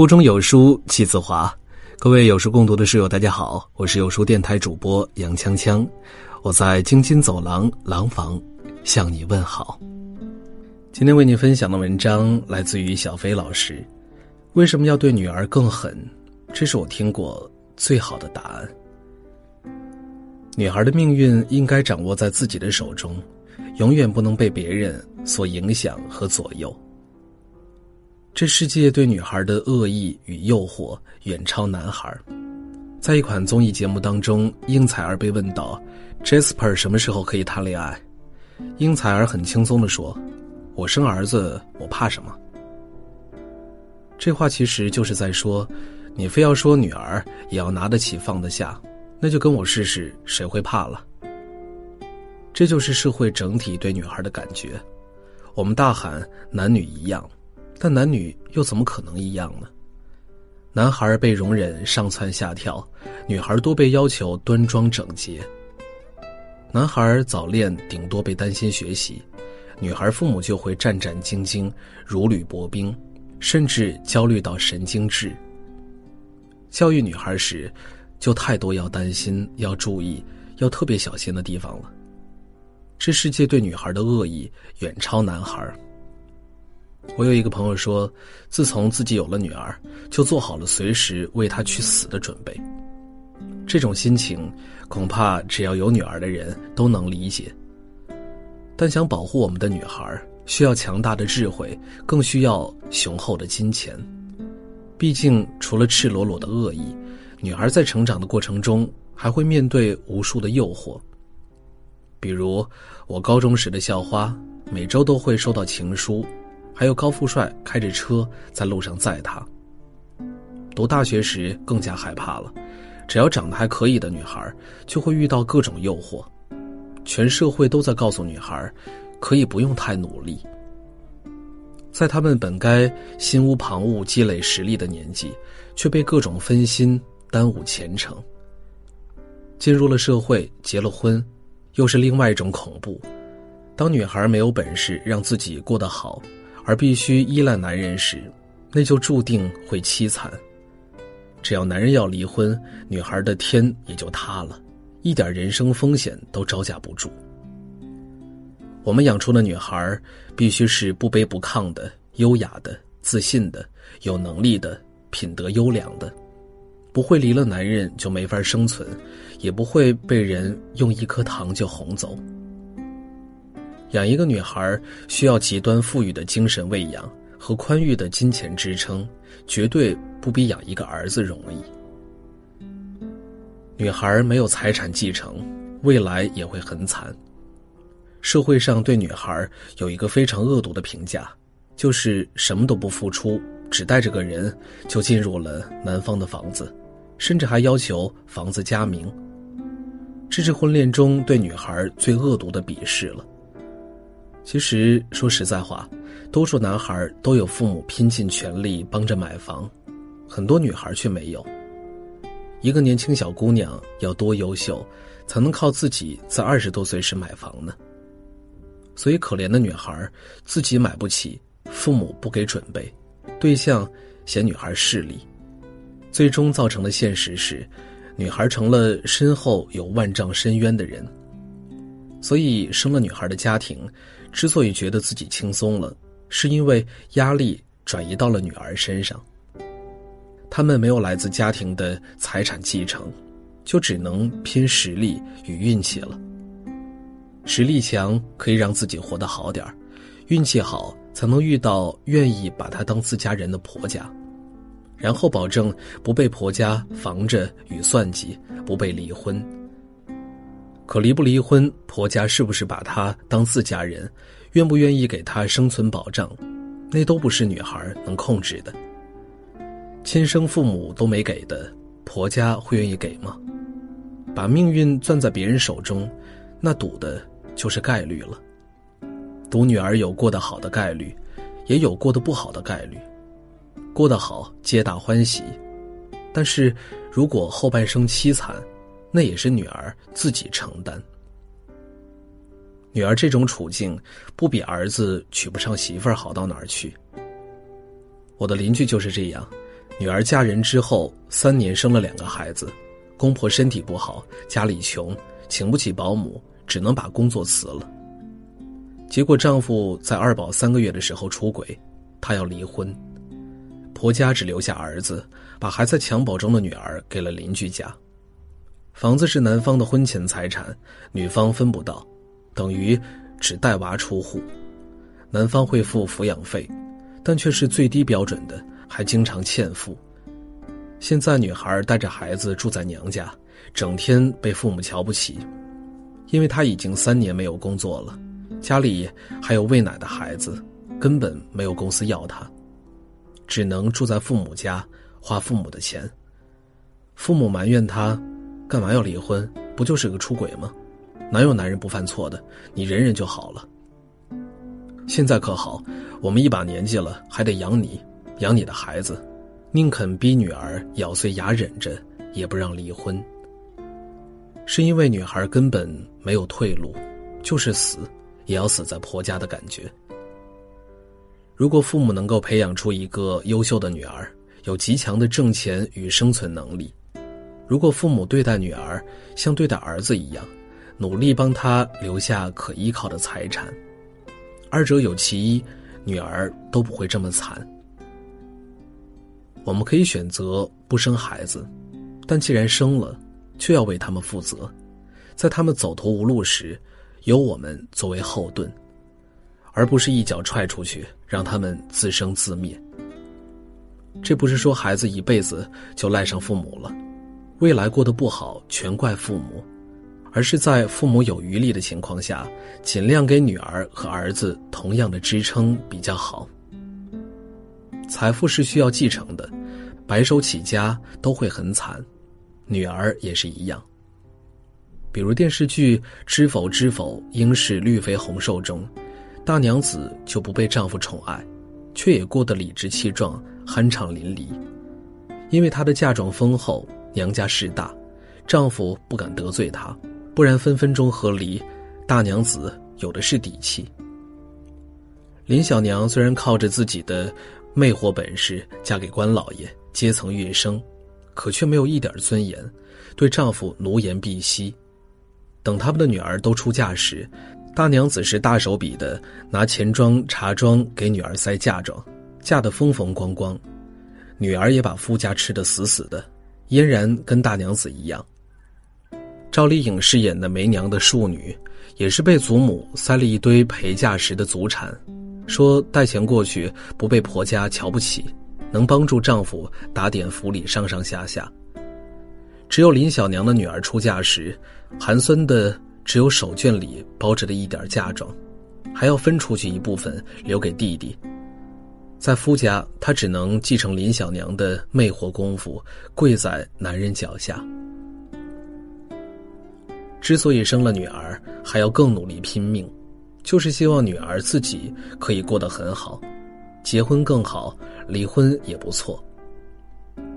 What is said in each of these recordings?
腹中有书气自华，各位有书共读的室友，大家好，我是有书电台主播杨锵锵，我在京津走廊廊坊向你问好。今天为你分享的文章来自于小飞老师，为什么要对女儿更狠？这是我听过最好的答案。女孩的命运应该掌握在自己的手中，永远不能被别人所影响和左右。这世界对女孩的恶意与诱惑远超男孩。在一款综艺节目当中，应采儿被问到：“Jasper 什么时候可以谈恋爱？”应采儿很轻松的说：“我生儿子，我怕什么？”这话其实就是在说，你非要说女儿也要拿得起放得下，那就跟我试试，谁会怕了？这就是社会整体对女孩的感觉。我们大喊男女一样。但男女又怎么可能一样呢？男孩被容忍上蹿下跳，女孩多被要求端庄整洁。男孩早恋顶多被担心学习，女孩父母就会战战兢兢，如履薄冰，甚至焦虑到神经质。教育女孩时，就太多要担心、要注意、要特别小心的地方了。这世界对女孩的恶意远超男孩。我有一个朋友说，自从自己有了女儿，就做好了随时为她去死的准备。这种心情，恐怕只要有女儿的人都能理解。但想保护我们的女孩，需要强大的智慧，更需要雄厚的金钱。毕竟，除了赤裸裸的恶意，女孩在成长的过程中还会面对无数的诱惑。比如，我高中时的校花，每周都会收到情书。还有高富帅开着车在路上载她。读大学时更加害怕了，只要长得还可以的女孩，就会遇到各种诱惑。全社会都在告诉女孩，可以不用太努力。在他们本该心无旁骛积累实力的年纪，却被各种分心耽误前程。进入了社会，结了婚，又是另外一种恐怖。当女孩没有本事让自己过得好。而必须依赖男人时，那就注定会凄惨。只要男人要离婚，女孩的天也就塌了，一点人生风险都招架不住。我们养出的女孩，必须是不卑不亢的、优雅的、自信的、有能力的、品德优良的，不会离了男人就没法生存，也不会被人用一颗糖就哄走。养一个女孩需要极端富裕的精神喂养和宽裕的金钱支撑，绝对不比养一个儿子容易。女孩没有财产继承，未来也会很惨。社会上对女孩有一个非常恶毒的评价，就是什么都不付出，只带着个人就进入了男方的房子，甚至还要求房子加名。这是婚恋中对女孩最恶毒的鄙视了。其实说实在话，多数男孩都有父母拼尽全力帮着买房，很多女孩却没有。一个年轻小姑娘要多优秀，才能靠自己在二十多岁时买房呢？所以可怜的女孩自己买不起，父母不给准备，对象嫌女孩势利，最终造成的现实是，女孩成了身后有万丈深渊的人。所以生了女孩的家庭。之所以觉得自己轻松了，是因为压力转移到了女儿身上。他们没有来自家庭的财产继承，就只能拼实力与运气了。实力强可以让自己活得好点儿，运气好才能遇到愿意把她当自家人的婆家，然后保证不被婆家防着与算计，不被离婚。可离不离婚，婆家是不是把她当自家人，愿不愿意给她生存保障，那都不是女孩能控制的。亲生父母都没给的，婆家会愿意给吗？把命运攥在别人手中，那赌的就是概率了。赌女儿有过得好的概率，也有过得不好的概率。过得好，皆大欢喜；但是如果后半生凄惨，那也是女儿自己承担。女儿这种处境，不比儿子娶不上媳妇儿好到哪儿去。我的邻居就是这样，女儿嫁人之后三年生了两个孩子，公婆身体不好，家里穷，请不起保姆，只能把工作辞了。结果丈夫在二宝三个月的时候出轨，她要离婚，婆家只留下儿子，把还在襁褓中的女儿给了邻居家。房子是男方的婚前财产，女方分不到，等于只带娃出户。男方会付抚养费，但却是最低标准的。还经常欠付。现在女孩带着孩子住在娘家，整天被父母瞧不起，因为她已经三年没有工作了，家里还有喂奶的孩子，根本没有公司要她，只能住在父母家，花父母的钱。父母埋怨她，干嘛要离婚？不就是个出轨吗？哪有男人不犯错的？你忍忍就好了。现在可好，我们一把年纪了，还得养你。养你的孩子，宁肯逼女儿咬碎牙忍着，也不让离婚。是因为女孩根本没有退路，就是死，也要死在婆家的感觉。如果父母能够培养出一个优秀的女儿，有极强的挣钱与生存能力；如果父母对待女儿像对待儿子一样，努力帮她留下可依靠的财产，二者有其一，女儿都不会这么惨。我们可以选择不生孩子，但既然生了，就要为他们负责。在他们走投无路时，有我们作为后盾，而不是一脚踹出去，让他们自生自灭。这不是说孩子一辈子就赖上父母了，未来过得不好全怪父母，而是在父母有余力的情况下，尽量给女儿和儿子同样的支撑比较好。财富是需要继承的，白手起家都会很惨，女儿也是一样。比如电视剧《知否知否，应是绿肥红瘦》中，大娘子就不被丈夫宠爱，却也过得理直气壮、酣畅淋漓，因为她的嫁妆丰厚，娘家势大，丈夫不敢得罪她，不然分分钟和离。大娘子有的是底气。林小娘虽然靠着自己的。魅惑本事嫁给官老爷，阶层跃升，可却没有一点尊严，对丈夫奴颜婢膝。等他们的女儿都出嫁时，大娘子是大手笔的拿钱庄茶庄给女儿塞嫁妆，嫁得风风光光，女儿也把夫家吃得死死的，嫣然跟大娘子一样。赵丽颖饰演的梅娘的庶女，也是被祖母塞了一堆陪嫁时的祖产。说带钱过去不被婆家瞧不起，能帮助丈夫打点府里上上下下。只有林小娘的女儿出嫁时，寒酸的只有手绢里包着的一点嫁妆，还要分出去一部分留给弟弟。在夫家，她只能继承林小娘的魅惑功夫，跪在男人脚下。之所以生了女儿，还要更努力拼命。就是希望女儿自己可以过得很好，结婚更好，离婚也不错。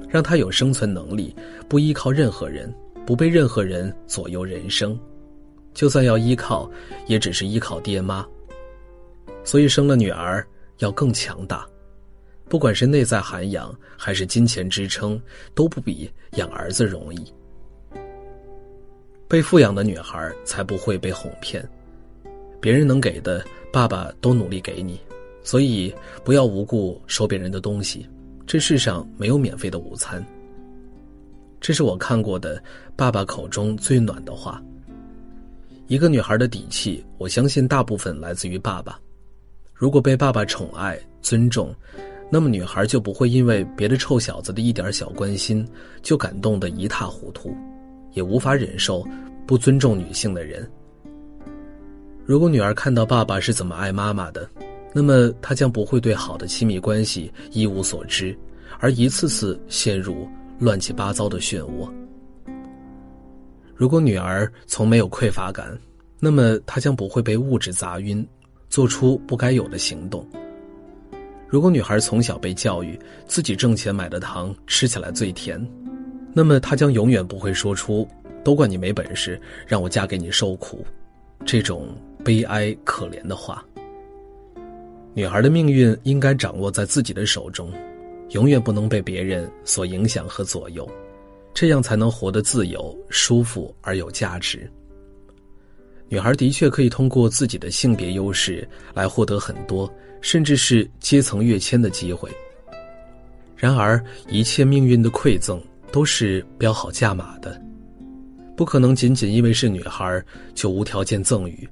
让她有生存能力，不依靠任何人，不被任何人左右人生。就算要依靠，也只是依靠爹妈。所以生了女儿要更强大，不管是内在涵养还是金钱支撑，都不比养儿子容易。被富养的女孩才不会被哄骗。别人能给的，爸爸都努力给你，所以不要无故收别人的东西。这世上没有免费的午餐。这是我看过的爸爸口中最暖的话。一个女孩的底气，我相信大部分来自于爸爸。如果被爸爸宠爱、尊重，那么女孩就不会因为别的臭小子的一点小关心就感动得一塌糊涂，也无法忍受不尊重女性的人。如果女儿看到爸爸是怎么爱妈妈的，那么她将不会对好的亲密关系一无所知，而一次次陷入乱七八糟的漩涡。如果女儿从没有匮乏感，那么她将不会被物质砸晕，做出不该有的行动。如果女孩从小被教育自己挣钱买的糖吃起来最甜，那么她将永远不会说出“都怪你没本事，让我嫁给你受苦”这种。悲哀可怜的话。女孩的命运应该掌握在自己的手中，永远不能被别人所影响和左右，这样才能活得自由、舒服而有价值。女孩的确可以通过自己的性别优势来获得很多，甚至是阶层跃迁的机会。然而，一切命运的馈赠都是标好价码的，不可能仅仅因为是女孩就无条件赠予。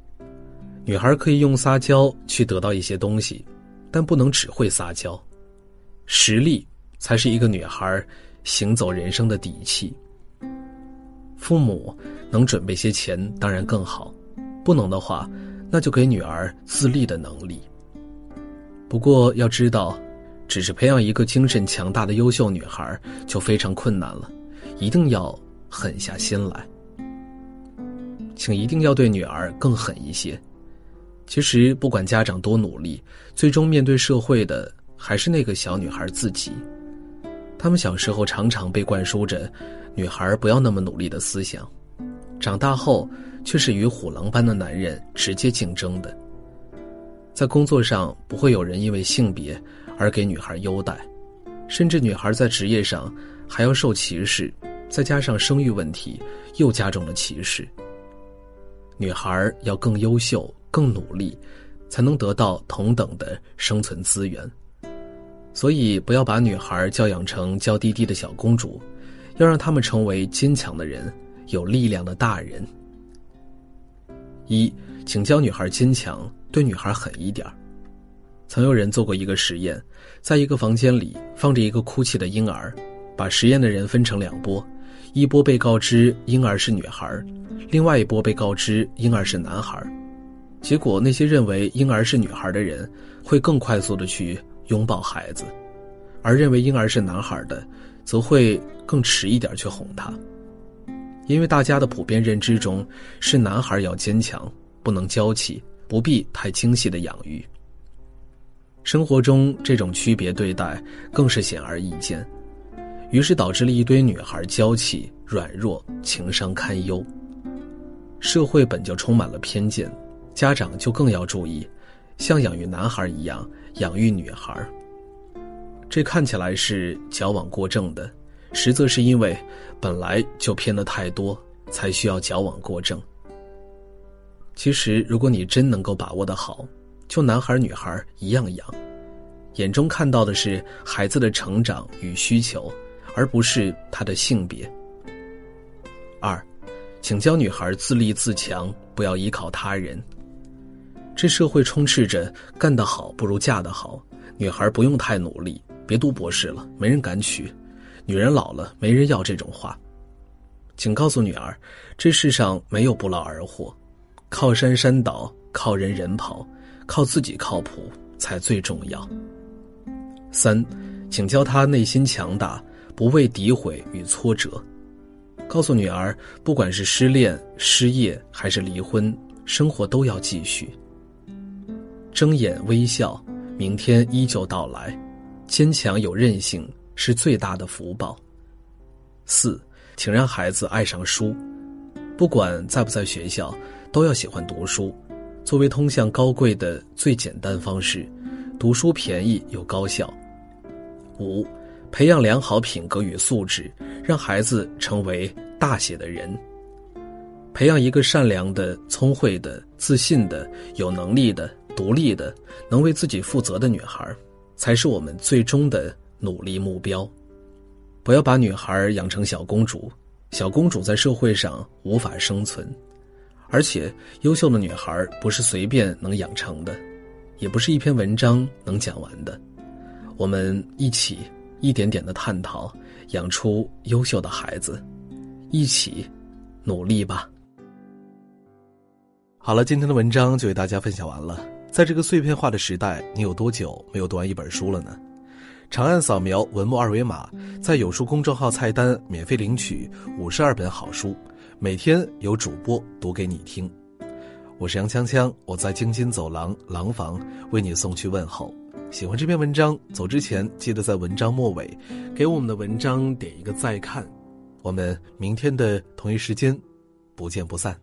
女孩可以用撒娇去得到一些东西，但不能只会撒娇。实力才是一个女孩行走人生的底气。父母能准备些钱当然更好，不能的话，那就给女儿自立的能力。不过要知道，只是培养一个精神强大的优秀女孩就非常困难了，一定要狠下心来。请一定要对女儿更狠一些。其实，不管家长多努力，最终面对社会的还是那个小女孩自己。他们小时候常常被灌输着“女孩不要那么努力”的思想，长大后却是与虎狼般的男人直接竞争的。在工作上，不会有人因为性别而给女孩优待，甚至女孩在职业上还要受歧视，再加上生育问题，又加重了歧视。女孩要更优秀。更努力，才能得到同等的生存资源。所以，不要把女孩教养成娇滴滴的小公主，要让她们成为坚强的人，有力量的大人。一，请教女孩坚强，对女孩狠一点曾有人做过一个实验，在一个房间里放着一个哭泣的婴儿，把实验的人分成两波，一波被告知婴儿是女孩，另外一波被告知婴儿是男孩。结果，那些认为婴儿是女孩的人，会更快速的去拥抱孩子，而认为婴儿是男孩的，则会更迟一点去哄他。因为大家的普遍认知中，是男孩要坚强，不能娇气，不必太精细的养育。生活中这种区别对待更是显而易见，于是导致了一堆女孩娇气、软弱、情商堪忧。社会本就充满了偏见。家长就更要注意，像养育男孩一样养育女孩。这看起来是矫枉过正的，实则是因为本来就偏的太多，才需要矫枉过正。其实，如果你真能够把握的好，就男孩女孩一样养，眼中看到的是孩子的成长与需求，而不是他的性别。二，请教女孩自立自强，不要依靠他人。这社会充斥着“干得好不如嫁得好”，女孩不用太努力，别读博士了，没人敢娶；女人老了，没人要这种话。请告诉女儿，这世上没有不劳而获，靠山山倒，靠人人跑，靠自己靠谱才最重要。三，请教他内心强大，不畏诋毁与挫折。告诉女儿，不管是失恋、失业还是离婚，生活都要继续。睁眼微笑，明天依旧到来。坚强有韧性是最大的福报。四，请让孩子爱上书，不管在不在学校，都要喜欢读书。作为通向高贵的最简单方式，读书便宜又高效。五，培养良好品格与素质，让孩子成为大写的人。培养一个善良的、聪慧的、自信的、有能力的。独立的、能为自己负责的女孩，才是我们最终的努力目标。不要把女孩养成小公主，小公主在社会上无法生存。而且，优秀的女孩不是随便能养成的，也不是一篇文章能讲完的。我们一起一点点的探讨，养出优秀的孩子，一起努力吧。好了，今天的文章就为大家分享完了。在这个碎片化的时代，你有多久没有读完一本书了呢？长按扫描文末二维码，在有书公众号菜单免费领取五十二本好书，每天有主播读给你听。我是杨锵锵，我在京津走廊廊坊为你送去问候。喜欢这篇文章，走之前记得在文章末尾给我们的文章点一个再看。我们明天的同一时间不见不散。